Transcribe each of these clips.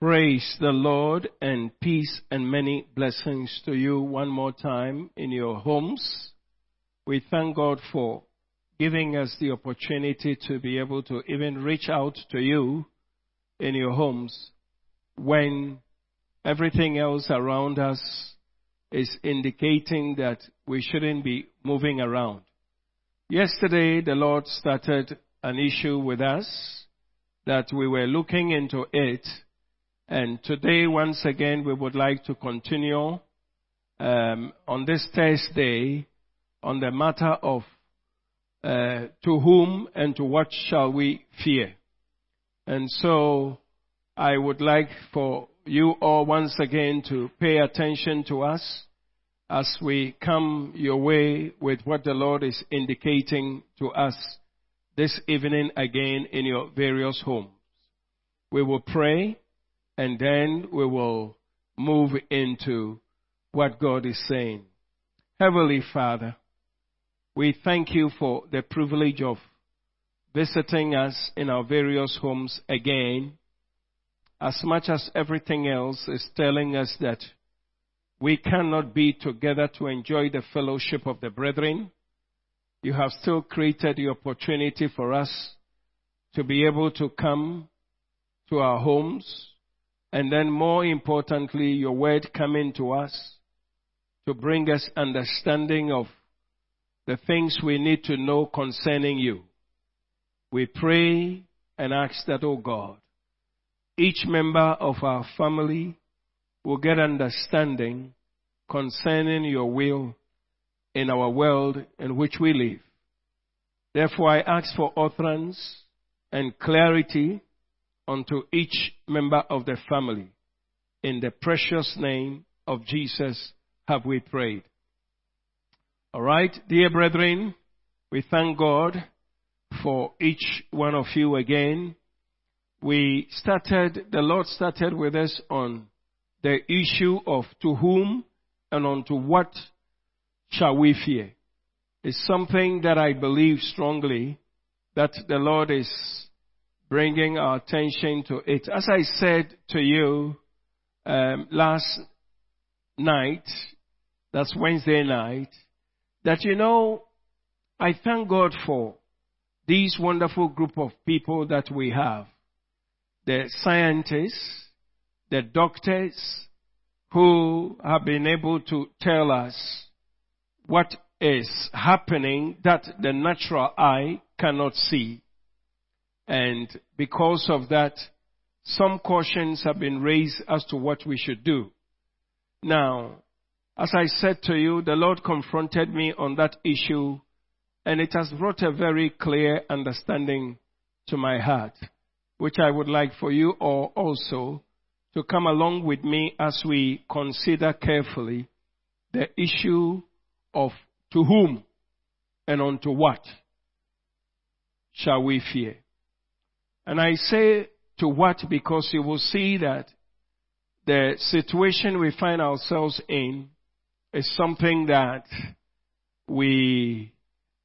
Praise the Lord and peace and many blessings to you one more time in your homes. We thank God for giving us the opportunity to be able to even reach out to you in your homes when everything else around us is indicating that we shouldn't be moving around. Yesterday, the Lord started an issue with us that we were looking into it and today, once again, we would like to continue um, on this Thursday on the matter of uh, to whom and to what shall we fear. And so, I would like for you all once again to pay attention to us as we come your way with what the Lord is indicating to us this evening again in your various homes. We will pray and then we will move into what God is saying. Heavenly Father, we thank you for the privilege of visiting us in our various homes again, as much as everything else is telling us that we cannot be together to enjoy the fellowship of the brethren. You have still created the opportunity for us to be able to come to our homes and then more importantly, your word coming to us to bring us understanding of the things we need to know concerning you. We pray and ask that, oh God, each member of our family will get understanding concerning your will in our world in which we live. Therefore, I ask for utterance and clarity unto each member of the family. In the precious name of Jesus have we prayed. Alright, dear brethren, we thank God for each one of you again. We started, the Lord started with us on the issue of to whom and unto what shall we fear. It's something that I believe strongly that the Lord is bringing our attention to it. As I said to you um, last night, that's Wednesday night, that you know, I thank God for these wonderful group of people that we have. The scientists, the doctors, who have been able to tell us what is happening that the natural eye cannot see. And because of that, some cautions have been raised as to what we should do. Now, as I said to you, the Lord confronted me on that issue and it has brought a very clear understanding to my heart, which I would like for you all also to come along with me as we consider carefully the issue of to whom and unto what shall we fear. And I say to what because you will see that the situation we find ourselves in is something that we,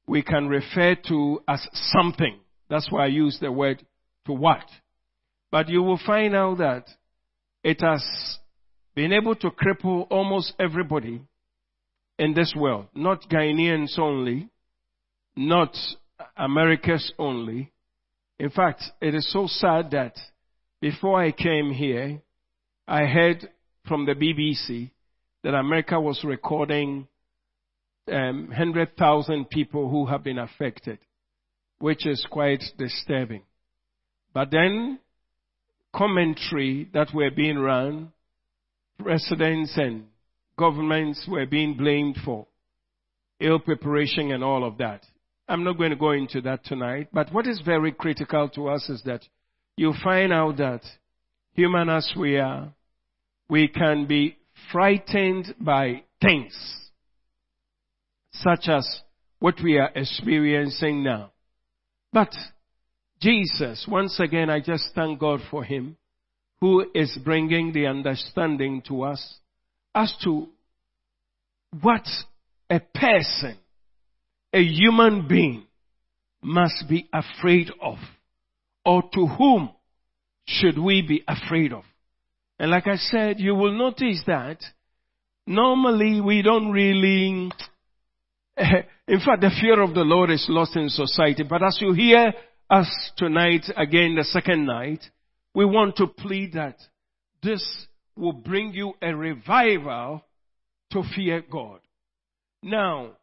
we can refer to as something. That's why I use the word to what. But you will find out that it has been able to cripple almost everybody in this world. Not Ghanaians only, not Americans only, in fact, it is so sad that before I came here, I heard from the BBC that America was recording um, 100,000 people who have been affected, which is quite disturbing. But then, commentary that were being run, presidents and governments were being blamed for ill preparation and all of that. I'm not going to go into that tonight, but what is very critical to us is that you find out that human as we are, we can be frightened by things such as what we are experiencing now. But Jesus, once again, I just thank God for Him who is bringing the understanding to us as to what a person a human being must be afraid of? Or to whom should we be afraid of? And like I said, you will notice that normally we don't really, in fact, the fear of the Lord is lost in society. But as you hear us tonight, again, the second night, we want to plead that this will bring you a revival to fear God. Now,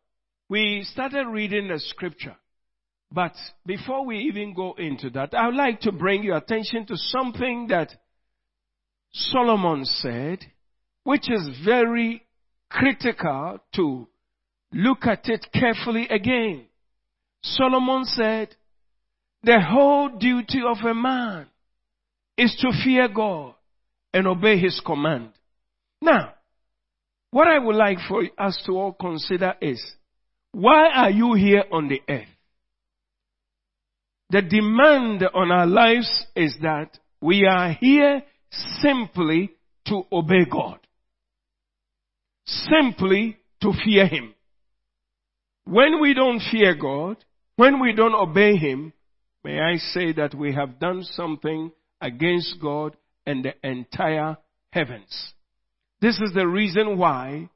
we started reading the scripture. But before we even go into that, I would like to bring your attention to something that Solomon said, which is very critical to look at it carefully again. Solomon said, the whole duty of a man is to fear God and obey his command. Now, what I would like for us to all consider is, why are you here on the earth? The demand on our lives is that we are here simply to obey God. Simply to fear Him. When we don't fear God, when we don't obey Him, may I say that we have done something against God and the entire heavens. This is the reason why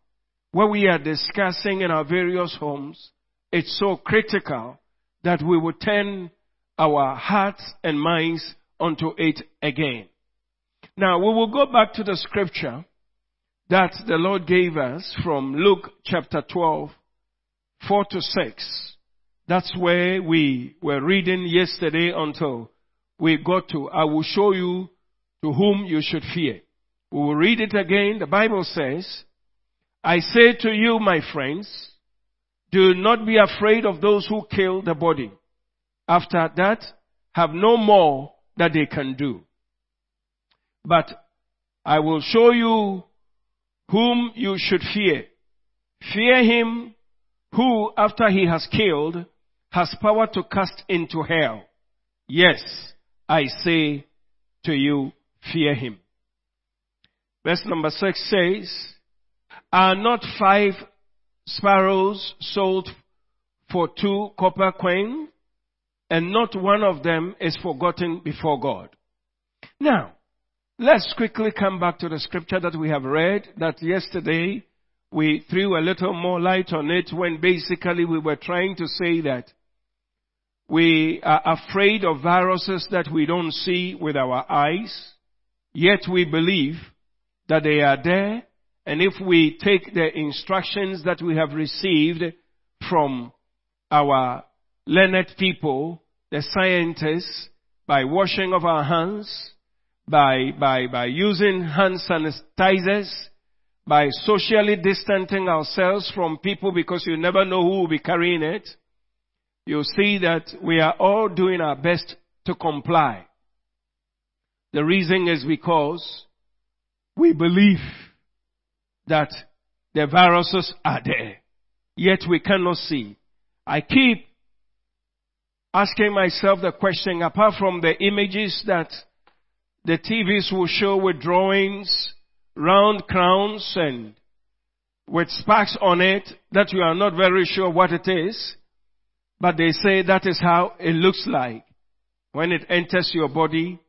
when we are discussing in our various homes, it's so critical that we will turn our hearts and minds onto it again. Now we will go back to the scripture that the Lord gave us from Luke chapter 12, 4 to 6. That's where we were reading yesterday until we got to, I will show you to whom you should fear. We will read it again. The Bible says, I say to you, my friends, do not be afraid of those who kill the body. After that, have no more that they can do. But I will show you whom you should fear. Fear him who, after he has killed, has power to cast into hell. Yes, I say to you, fear him. Verse number six says, Are not five sparrows sold for two copper coins? And not one of them is forgotten before God. Now, let's quickly come back to the scripture that we have read that yesterday we threw a little more light on it when basically we were trying to say that we are afraid of viruses that we don't see with our eyes, yet we believe that they are there, and if we take the instructions that we have received from our learned people, the scientists, by washing of our hands, by, by, by using hand sanitizers, by socially distancing ourselves from people because you never know who will be carrying it, you see that we are all doing our best to comply. The reason is because we believe that the viruses are there, yet we cannot see. I keep asking myself the question, apart from the images that the TVs will show with drawings, round crowns and with sparks on it that you are not very sure what it is, but they say that is how it looks like when it enters your body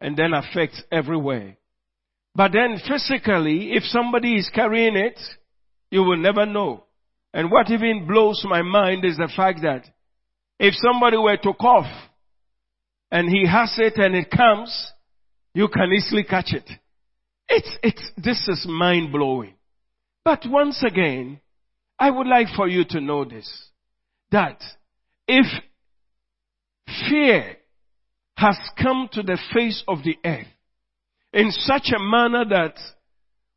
and then affects everywhere. But then physically, if somebody is carrying it, you will never know. And what even blows my mind is the fact that if somebody were to cough and he has it and it comes, you can easily catch it. It's, it's, this is mind blowing. But once again, I would like for you to know this, that if fear has come to the face of the earth in such a manner that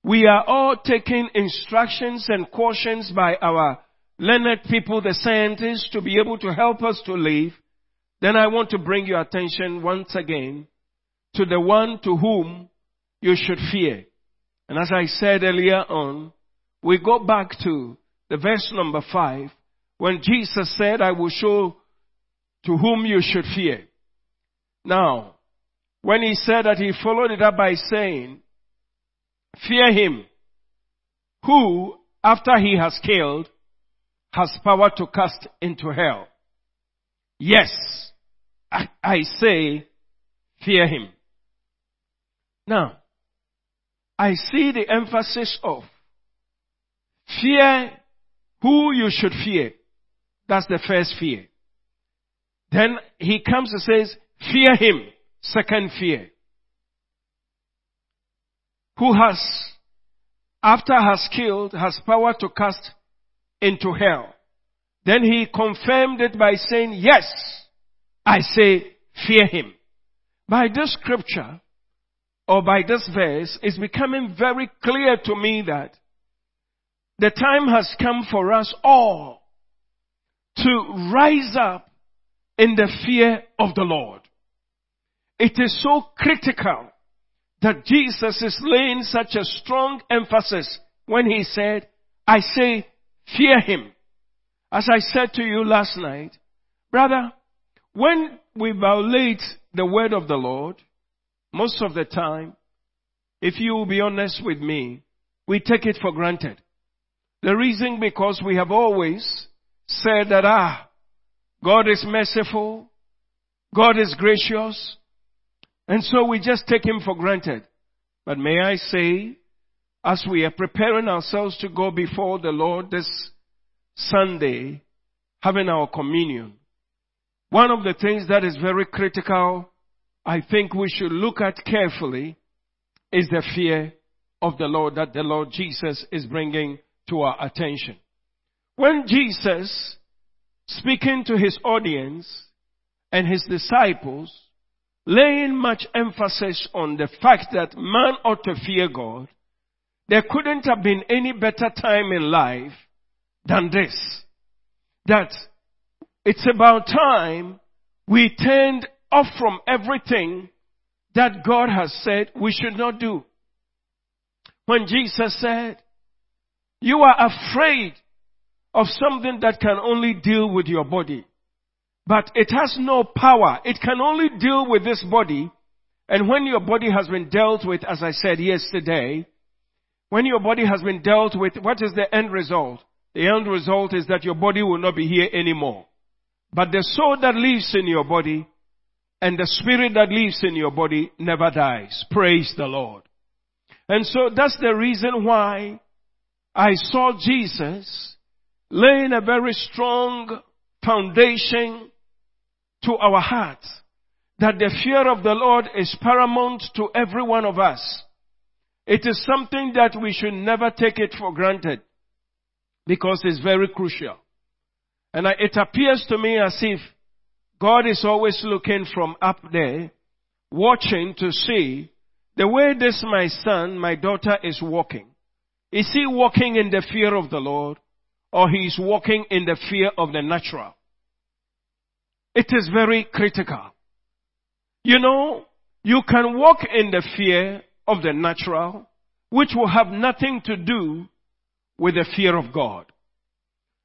we are all taking instructions and cautions by our learned people, the scientists, to be able to help us to live, then I want to bring your attention once again to the one to whom you should fear. And as I said earlier on, we go back to the verse number five when Jesus said, I will show to whom you should fear. Now, when he said that, he followed it up by saying, fear him who, after he has killed, has power to cast into hell. Yes, I, I say, fear him. Now, I see the emphasis of fear who you should fear. That's the first fear. Then he comes and says, fear him. Second fear. Who has, after has killed, has power to cast into hell. Then he confirmed it by saying, yes, I say, fear him. By this scripture, or by this verse, it's becoming very clear to me that the time has come for us all to rise up in the fear of the Lord. It is so critical that Jesus is laying such a strong emphasis when he said, I say, fear him. As I said to you last night, brother, when we violate the word of the Lord, most of the time, if you will be honest with me, we take it for granted. The reason because we have always said that, ah, God is merciful, God is gracious, and so we just take Him for granted. But may I say, as we are preparing ourselves to go before the Lord this Sunday, having our communion, one of the things that is very critical, I think we should look at carefully, is the fear of the Lord that the Lord Jesus is bringing to our attention. When Jesus, speaking to his audience and his disciples, laying much emphasis on the fact that man ought to fear God, there couldn't have been any better time in life than this. That it's about time we turned off from everything that God has said we should not do. When Jesus said, you are afraid of something that can only deal with your body. But it has no power. It can only deal with this body. And when your body has been dealt with, as I said yesterday, when your body has been dealt with, what is the end result? The end result is that your body will not be here anymore. But the soul that lives in your body and the spirit that lives in your body never dies. Praise the Lord. And so that's the reason why I saw Jesus laying a very strong foundation to our hearts that the fear of the Lord is paramount to every one of us. It is something that we should never take it for granted because it's very crucial. And it appears to me as if God is always looking from up there, watching to see the way this my son, my daughter is walking. Is he walking in the fear of the Lord or he is walking in the fear of the natural? It is very critical. You know, you can walk in the fear of the natural, which will have nothing to do with the fear of God.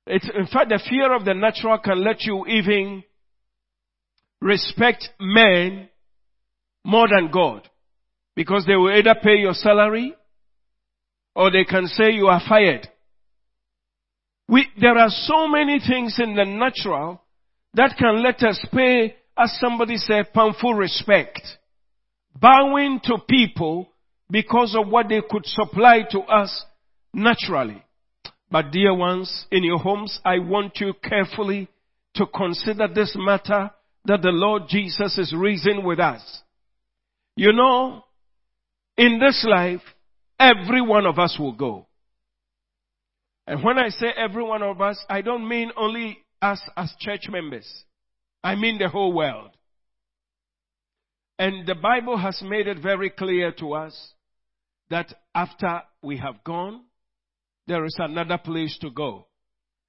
It's, in fact, the fear of the natural can let you even respect men more than God. Because they will either pay your salary or they can say you are fired. We, there are so many things in the natural that can let us pay, as somebody said, painful respect. Bowing to people because of what they could supply to us naturally. But dear ones, in your homes, I want you carefully to consider this matter that the Lord Jesus is raising with us. You know, in this life, every one of us will go. And when I say every one of us, I don't mean only us as church members. I mean the whole world. And the Bible has made it very clear to us that after we have gone, there is another place to go.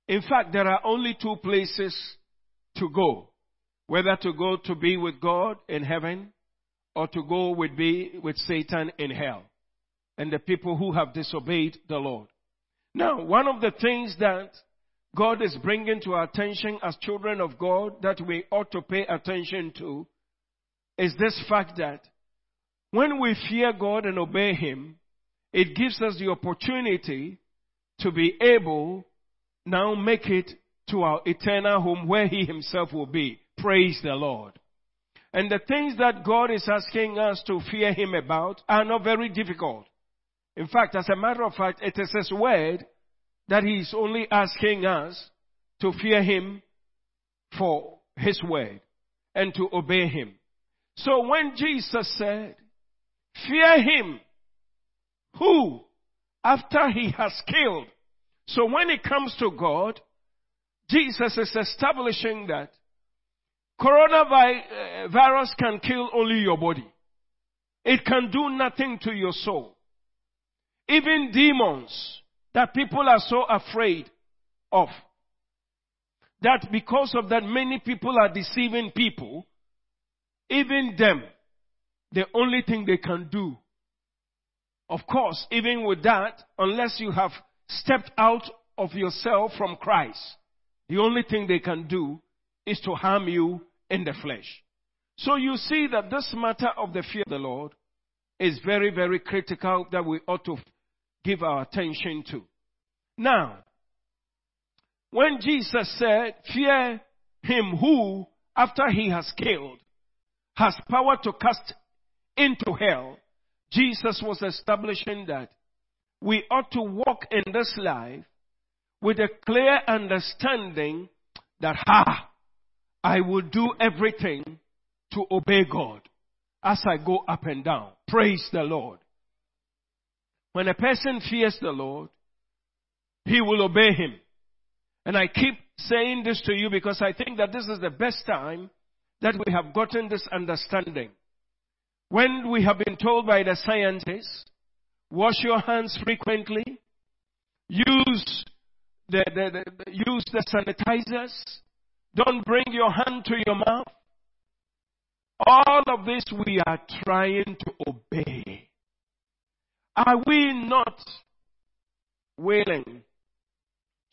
In fact, there are only two places to go. Whether to go to be with God in heaven or to go with be with Satan in hell. And the people who have disobeyed the Lord. Now, one of the things that God is bringing to our attention as children of God that we ought to pay attention to is this fact that when we fear God and obey Him, it gives us the opportunity to be able now make it to our eternal home where He Himself will be. Praise the Lord. And the things that God is asking us to fear Him about are not very difficult. In fact, as a matter of fact, it is His word that He is only asking us to fear Him for His word and to obey Him. So when Jesus said, fear Him, who, after He has killed. So when it comes to God, Jesus is establishing that coronavirus can kill only your body. It can do nothing to your soul. Even demons that people are so afraid of. That because of that many people are deceiving people. Even them, the only thing they can do. Of course, even with that, unless you have stepped out of yourself from Christ, the only thing they can do is to harm you in the flesh. So you see that this matter of the fear of the Lord is very, very critical that we ought to give our attention to. Now, when Jesus said, fear him who, after he has killed, has power to cast into hell, Jesus was establishing that we ought to walk in this life with a clear understanding that, ha, I will do everything to obey God as I go up and down. Praise the Lord. When a person fears the Lord, he will obey him. And I keep saying this to you because I think that this is the best time that we have gotten this understanding. When we have been told by the scientists, wash your hands frequently, use the, the, the, use the sanitizers, don't bring your hand to your mouth. All of this we are trying to obey. Are we not willing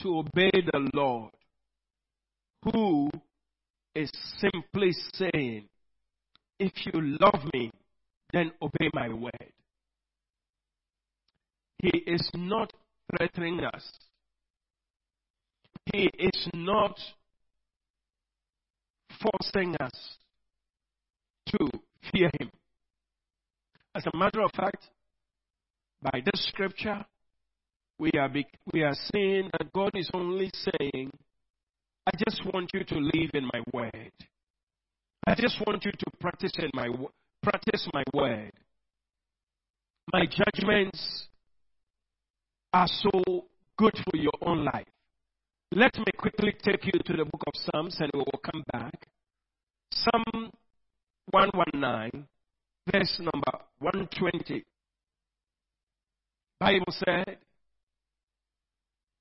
to obey the Lord who is simply saying, if you love me, then obey my word. He is not threatening us. He is not forcing us to fear him. As a matter of fact, by this scripture, we are, we are saying that God is only saying, I just want you to live in my word. I just want you to practice in my practice my word. My judgments are so good for your own life. Let me quickly take you to the book of Psalms and we will come back. Psalm 119, verse number 120. Bible said,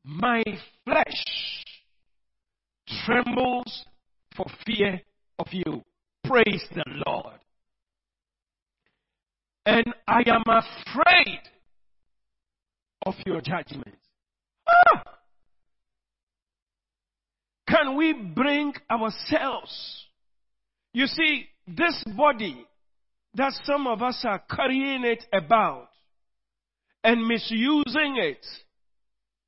My flesh trembles for fear of you. Praise the Lord. And I am afraid of your judgment. Ah! Can we bring ourselves? You see, this body that some of us are carrying it about and misusing it.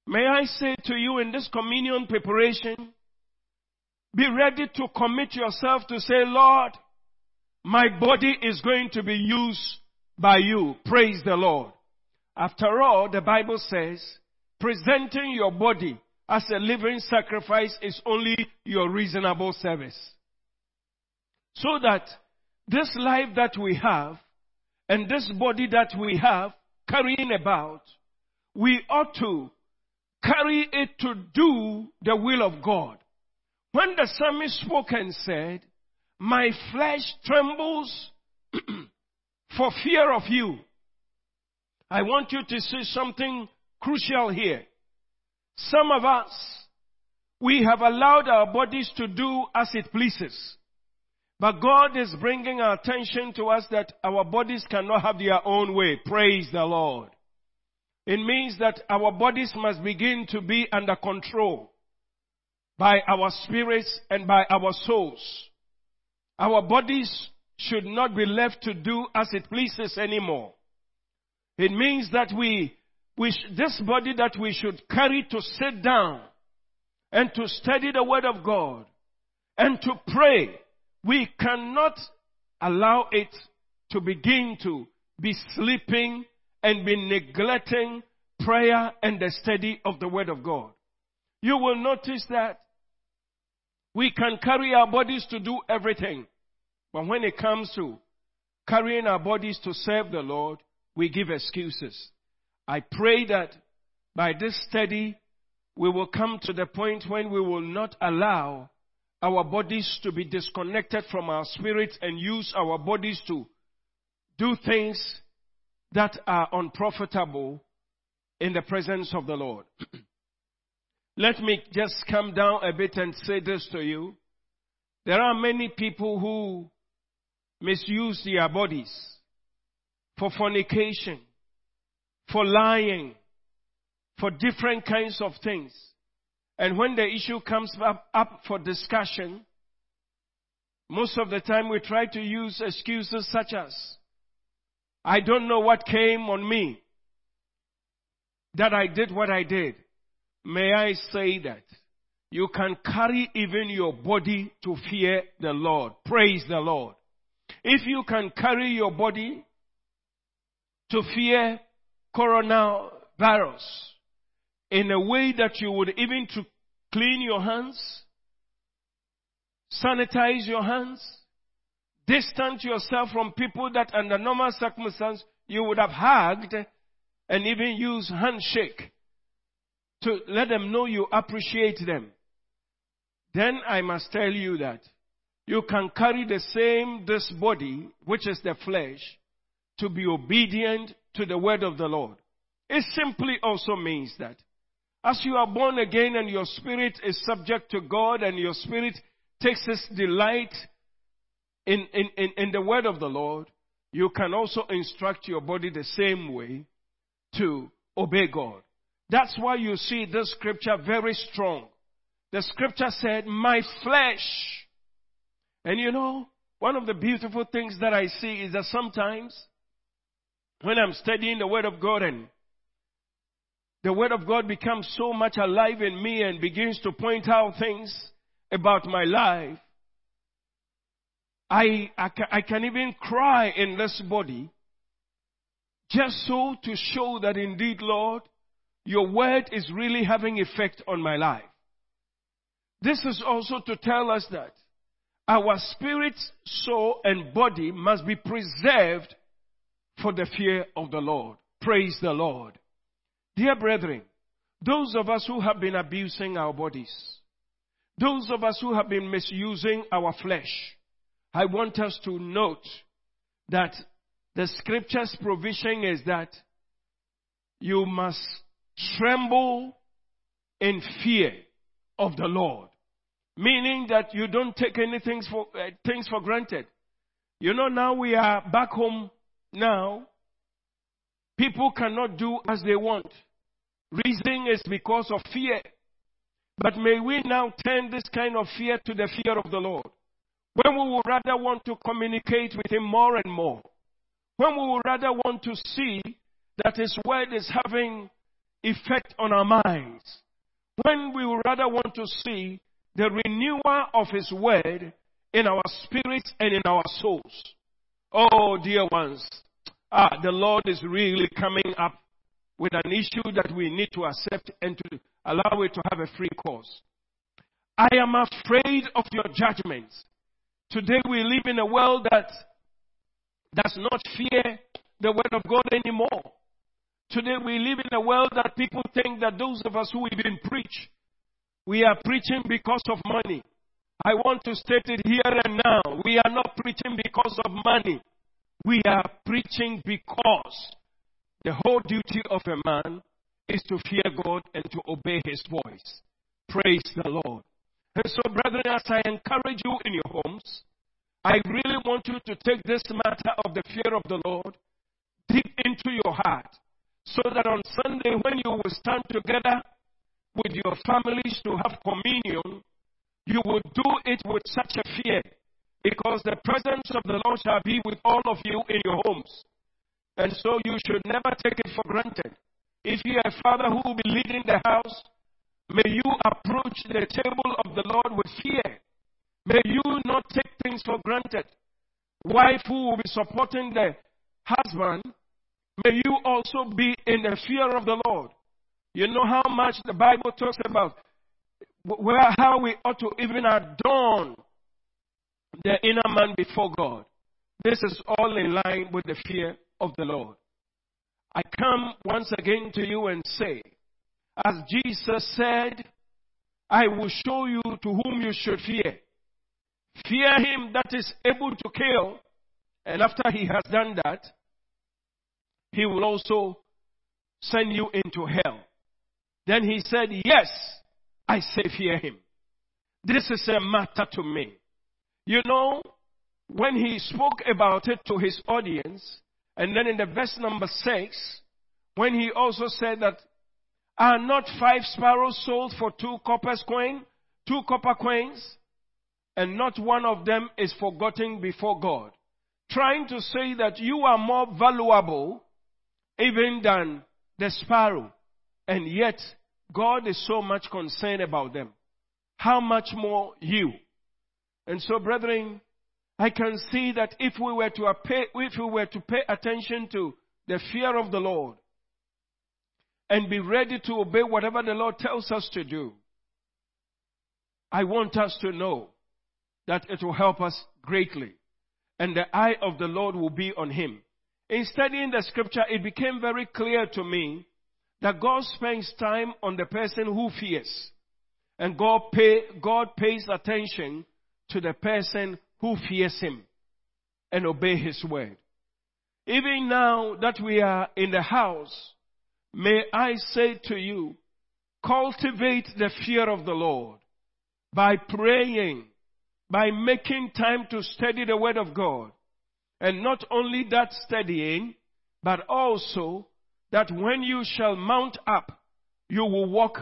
May I say to you in this communion preparation, be ready to commit yourself to say, Lord, my body is going to be used by you. Praise the Lord. After all, the Bible says, presenting your body as a living sacrifice is only your reasonable service. So that this life that we have and this body that we have carrying about, we ought to carry it to do the will of God. When the psalmist spoke and said, my flesh trembles for fear of you. I want you to see something crucial here. Some of us, we have allowed our bodies to do as it pleases. But God is bringing our attention to us that our bodies cannot have their own way. Praise the Lord. It means that our bodies must begin to be under control by our spirits and by our souls. Our bodies should not be left to do as it pleases anymore. It means that we, we sh- this body that we should carry to sit down and to study the word of God and to pray, we cannot allow it to begin to be sleeping and be neglecting prayer and the study of the Word of God. You will notice that we can carry our bodies to do everything. But when it comes to carrying our bodies to serve the Lord, we give excuses. I pray that by this study, we will come to the point when we will not allow our bodies to be disconnected from our spirits and use our bodies to do things that are unprofitable in the presence of the Lord. Let me just come down a bit and say this to you. There are many people who misuse their bodies for fornication, for lying, for different kinds of things. And when the issue comes up, up for discussion, most of the time we try to use excuses such as, I don't know what came on me that I did what I did. May I say that you can carry even your body to fear the Lord. Praise the Lord. If you can carry your body to fear coronavirus in a way that you would even to clean your hands, sanitize your hands, distance yourself from people that under normal circumstances you would have hugged and even use handshake to let them know you appreciate them. Then I must tell you that you can carry the same, this body, which is the flesh, to be obedient to the word of the Lord. It simply also means that as you are born again and your spirit is subject to God and your spirit takes its delight in, in, in, in the word of the Lord, you can also instruct your body the same way to obey God. That's why you see this scripture very strong. The scripture said, my flesh. And you know, one of the beautiful things that I see is that sometimes when I'm studying the Word of God and the Word of God becomes so much alive in me and begins to point out things about my life, I, I, I can even cry in this body just so to show that indeed, Lord, your word is really having effect on my life. This is also to tell us that our spirit, soul, and body must be preserved for the fear of the Lord. Praise the Lord. Dear brethren, those of us who have been abusing our bodies, those of us who have been misusing our flesh, I want us to note that the scripture's provision is that you must tremble in fear of the Lord. Meaning that you don't take anything for, uh, things for granted. You know, now we are back home now. People cannot do as they want. Reason is because of fear. But may we now turn this kind of fear to the fear of the Lord. When we would rather want to communicate with Him more and more. When we would rather want to see that His Word is having effect on our minds. When we would rather want to see the renewal of His Word in our spirits and in our souls. Oh, dear ones, ah, the Lord is really coming up with an issue that we need to accept and to allow it to have a free course. I am afraid of your judgments. Today we live in a world that does not fear the word of God anymore. Today we live in a world that people think that those of us who even preach, we are preaching because of money. I want to state it here and now. We are not preaching because of money. We are preaching because the whole duty of a man is to fear God and to obey his voice. Praise the Lord. And so, brethren, as I encourage you in your homes, I really want you to take this matter of the fear of the Lord deep into your heart so that on Sunday when you will stand together with your families to have communion, you will do it with such a fear because the presence of the Lord shall be with all of you in your homes. And so you should never take it for granted. If you are a father who will be leading the house, may you approach the table of the Lord with fear May you not take things for granted. Wife who will be supporting the husband may you also be in the fear of the Lord. You know how much the Bible talks about where, how we ought to even adorn the inner man before God. This is all in line with the fear of the Lord. I come once again to you and say, as Jesus said, I will show you to whom you should fear. Fear him that is able to kill, and after he has done that, he will also send you into hell. Then he said, Yes, I say fear him. This is a matter to me. You know, when he spoke about it to his audience, and then in the verse number six, when he also said that, are not five sparrows sold for two coppers coin, two copper coins, and not one of them is forgotten before God. Trying to say that you are more valuable even than the sparrow. And yet, God is so much concerned about them. How much more you? And so, brethren, I can see that if we were to pay, if we were to pay attention to the fear of the Lord and be ready to obey whatever the Lord tells us to do, I want us to know that it will help us greatly. And the eye of the Lord will be on him. In studying the scripture, it became very clear to me that God spends time on the person who fears. And God, pay, God pays attention to the person who fears Him and obey His word. Even now that we are in the house, may I say to you, cultivate the fear of the Lord by praying, by making time to study the word of God. And not only that studying, but also that when you shall mount up, you will walk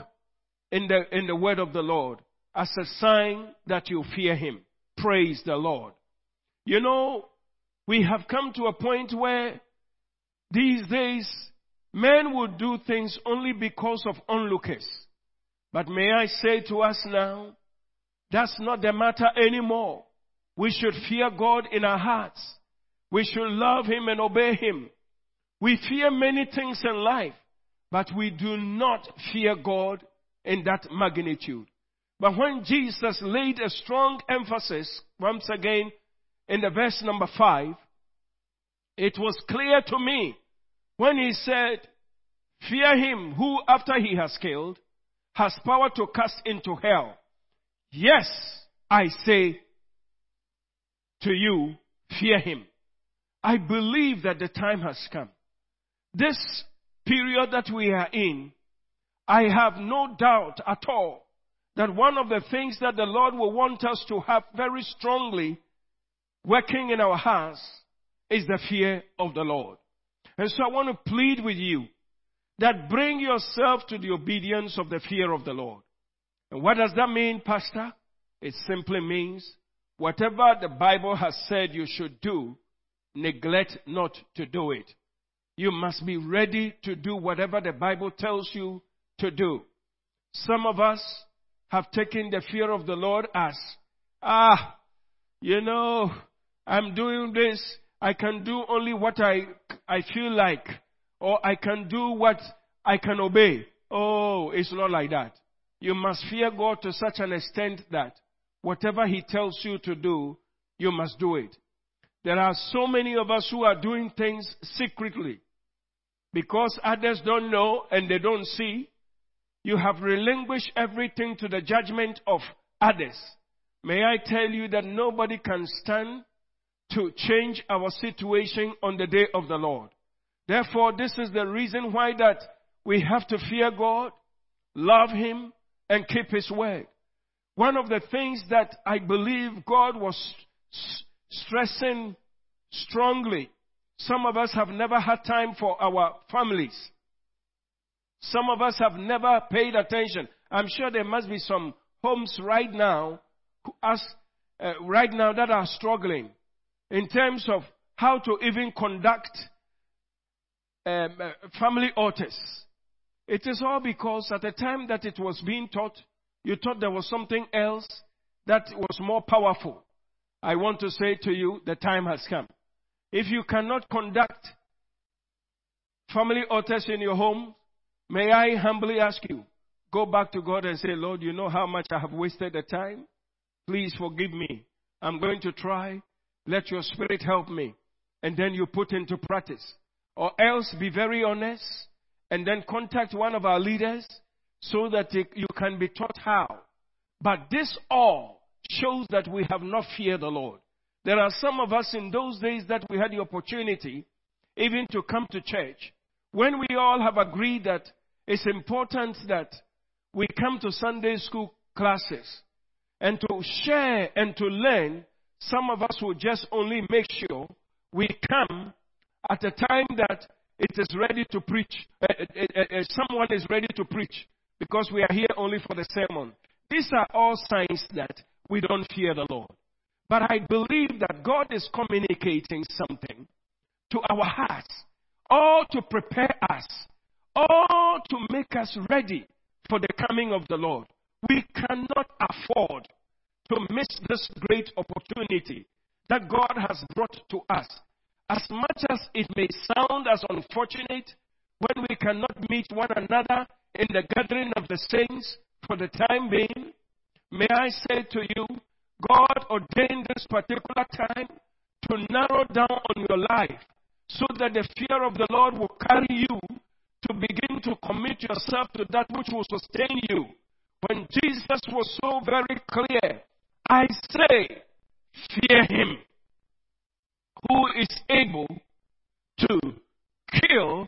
in the, in the word of the Lord as a sign that you fear him. Praise the Lord. You know, we have come to a point where these days men will do things only because of onlookers. But may I say to us now, that's not the matter anymore. We should fear God in our hearts. We should love Him and obey Him. We fear many things in life, but we do not fear God in that magnitude. But when Jesus laid a strong emphasis, once again, in the verse number five, it was clear to me when he said, fear him who after he has killed has power to cast into hell. Yes, I say to you, fear him. I believe that the time has come. This period that we are in, I have no doubt at all that one of the things that the Lord will want us to have very strongly working in our hearts is the fear of the Lord. And so I want to plead with you that bring yourself to the obedience of the fear of the Lord. And what does that mean, Pastor? It simply means whatever the Bible has said you should do, neglect not to do it. You must be ready to do whatever the Bible tells you to do. Some of us have taken the fear of the Lord as, ah, you know, I'm doing this. I can do only what I, I feel like. Or I can do what I can obey. Oh, it's not like that. You must fear God to such an extent that whatever He tells you to do, you must do it. There are so many of us who are doing things secretly. Because others don't know and they don't see, you have relinquished everything to the judgment of others. May I tell you that nobody can stand to change our situation on the day of the Lord. Therefore, this is the reason why that we have to fear God, love Him, and keep His word. One of the things that I believe God was stressing strongly. Some of us have never had time for our families. Some of us have never paid attention. I'm sure there must be some homes right now, us, uh, right now that are struggling in terms of how to even conduct um, uh, family altars. It is all because at the time that it was being taught, you thought there was something else that was more powerful. I want to say to you, the time has come. If you cannot conduct family altars in your home, may I humbly ask you, go back to God and say, Lord, you know how much I have wasted the time? Please forgive me. I'm going to try. Let your spirit help me. And then you put into practice. Or else be very honest and then contact one of our leaders so that you can be taught how. But this all shows that we have not feared the Lord. There are some of us in those days that we had the opportunity even to come to church. When we all have agreed that it's important that we come to Sunday school classes and to share and to learn, some of us will just only make sure we come at a time that it is ready to preach. Uh, uh, uh, someone is ready to preach because we are here only for the sermon. These are all signs that we don't fear the Lord. But I believe that God is communicating something to our hearts, all to prepare us, all to make us ready for the coming of the Lord. We cannot afford to miss this great opportunity that God has brought to us. As much as it may sound as unfortunate when we cannot meet one another in the gathering of the saints for the time being, may I say to you, God ordained this particular time to narrow down on your life so that the fear of the Lord will carry you to begin to commit yourself to that which will sustain you. When Jesus was so very clear, I say, fear him who is able to kill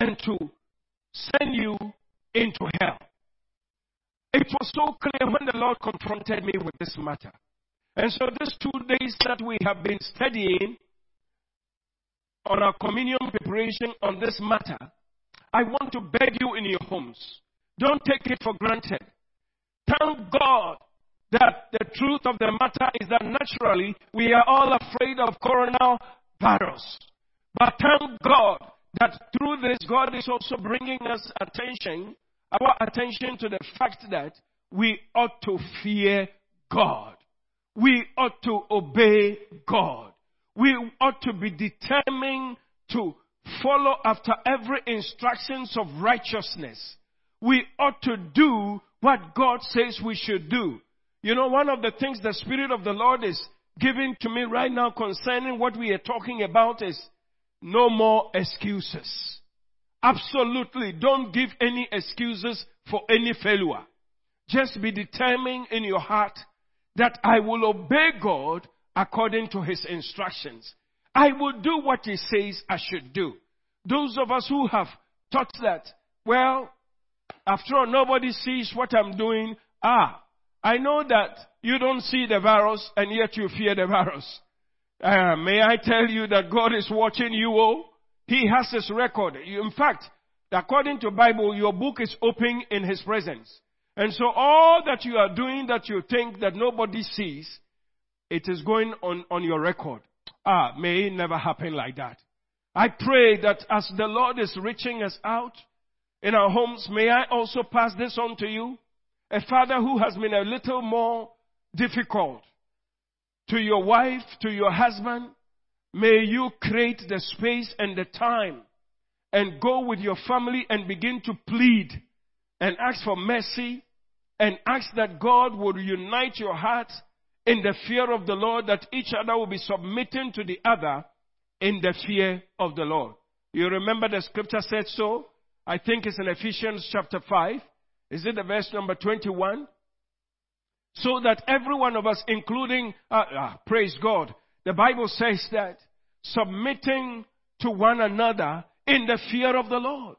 and to send you into hell. It was so clear when the Lord confronted me with this matter. And so, these two days that we have been studying on our communion preparation on this matter, I want to beg you in your homes. Don't take it for granted. Thank God that the truth of the matter is that naturally we are all afraid of coronavirus. But thank God that through this, God is also bringing us attention, our attention to the fact that we ought to fear God. We ought to obey God. We ought to be determined to follow after every instructions of righteousness. We ought to do what God says we should do. You know, one of the things the Spirit of the Lord is giving to me right now concerning what we are talking about is no more excuses. Absolutely. Don't give any excuses for any failure. Just be determined in your heart that I will obey God according to His instructions. I will do what He says I should do. Those of us who have thought that, well, after all, nobody sees what I'm doing. Ah, I know that you don't see the virus and yet you fear the virus. Uh, may I tell you that God is watching you all? He has his record. In fact, according to Bible, your book is open in his presence. And so all that you are doing that you think that nobody sees, it is going on, on your record. Ah, may it never happen like that. I pray that as the Lord is reaching us out in our homes, may I also pass this on to you a father who has been a little more difficult to your wife, to your husband, may you create the space and the time and go with your family and begin to plead and ask for mercy and ask that God would unite your hearts in the fear of the Lord, that each other will be submitting to the other in the fear of the Lord. You remember the scripture said so? I think it's in Ephesians chapter 5. Is it the verse number 21? So that every one of us, including, uh, uh, praise God, the Bible says that submitting to one another in the fear of the Lord.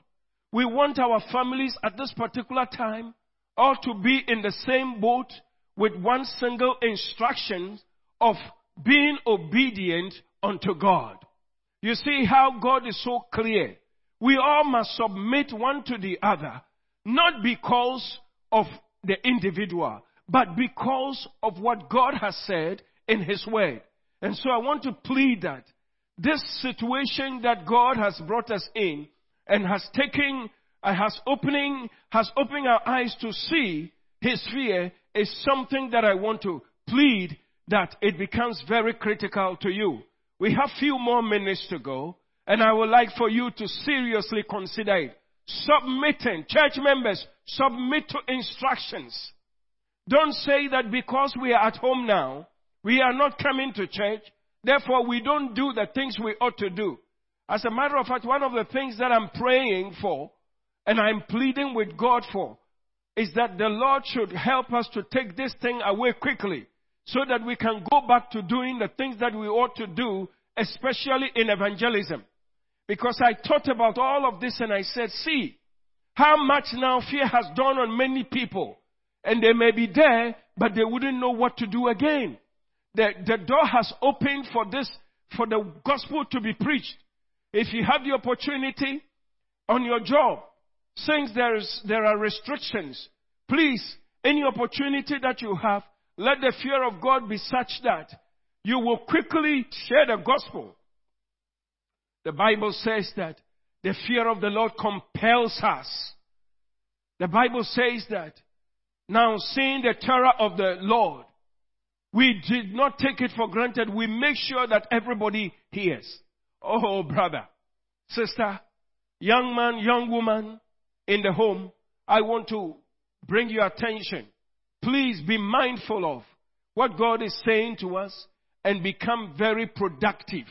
We want our families at this particular time all to be in the same boat with one single instruction of being obedient unto God. You see how God is so clear. We all must submit one to the other not because of the individual, but because of what God has said in His Word. And so I want to plead that this situation that God has brought us in and has taken, uh, has opening, has opened our eyes to see His fear is something that I want to plead that it becomes very critical to you. We have few more minutes to go. And I would like for you to seriously consider it. Submitting, church members, submit to instructions. Don't say that because we are at home now, we are not coming to church, therefore we don't do the things we ought to do. As a matter of fact, one of the things that I'm praying for and I'm pleading with God for is that the Lord should help us to take this thing away quickly so that we can go back to doing the things that we ought to do, especially in evangelism. Because I thought about all of this and I said, see, how much now fear has done on many people. And they may be there, but they wouldn't know what to do again. The, the door has opened for this, for the gospel to be preached. If you have the opportunity on your job, since there's, there are restrictions, please, any opportunity that you have, let the fear of God be such that you will quickly share the gospel. The Bible says that the fear of the Lord compels us. The Bible says that now seeing the terror of the Lord, we did not take it for granted. We make sure that everybody hears. Oh, brother, sister, young man, young woman in the home, I want to bring your attention. Please be mindful of what God is saying to us and become very productive,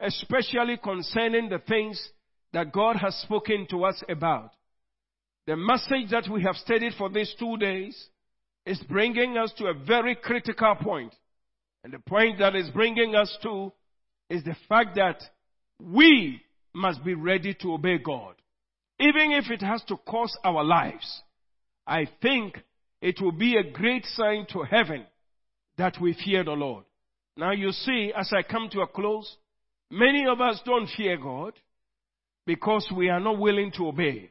especially concerning the things that God has spoken to us about. The message that we have studied for these two days is bringing us to a very critical point. And the point that is bringing us to is the fact that we must be ready to obey God. Even if it has to cost our lives. I think it will be a great sign to heaven that we fear the Lord. Now you see, as I come to a close, many of us don't fear God because we are not willing to obey.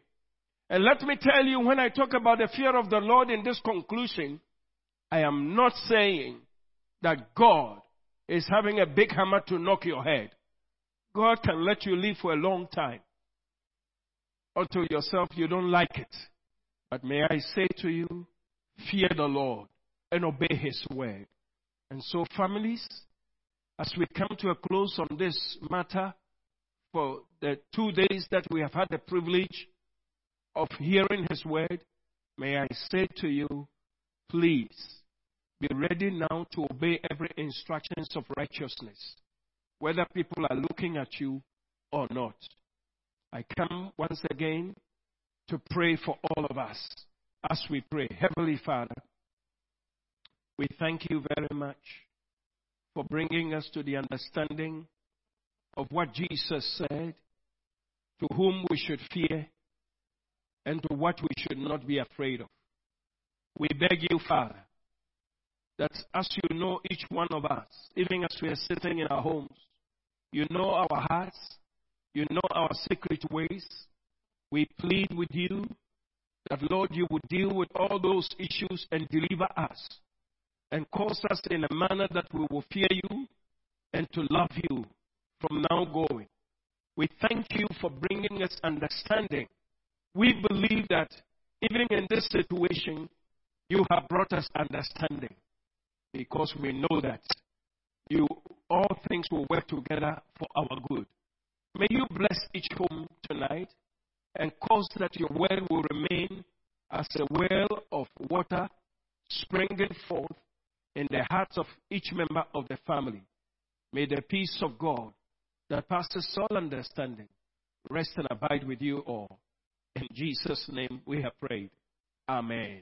And let me tell you, when I talk about the fear of the Lord in this conclusion, I am not saying that God is having a big hammer to knock your head. God can let you live for a long time. Or to yourself, you don't like it. But may I say to you, fear the Lord and obey His word. And so, families, as we come to a close on this matter, for the two days that we have had the privilege of hearing His word, may I say to you, please be ready now to obey every instructions of righteousness, whether people are looking at you or not. I come once again to pray for all of us as we pray. Heavenly Father, we thank you very much for bringing us to the understanding of what Jesus said, to whom we should fear, and to what we should not be afraid of. We beg you, Father, that as you know each one of us, even as we are sitting in our homes, you know our hearts, you know our secret ways. We plead with you that, Lord, you would deal with all those issues and deliver us and cause us in a manner that we will fear you and to love you from now going. We thank you for bringing us understanding. We believe that even in this situation, you have brought us understanding because we know that you all things will work together for our good. May you bless each home tonight and cause that your well will remain as a well of water springing forth in the hearts of each member of the family. May the peace of God that passes all understanding rest and abide with you all. In Jesus' name we have prayed. Amen.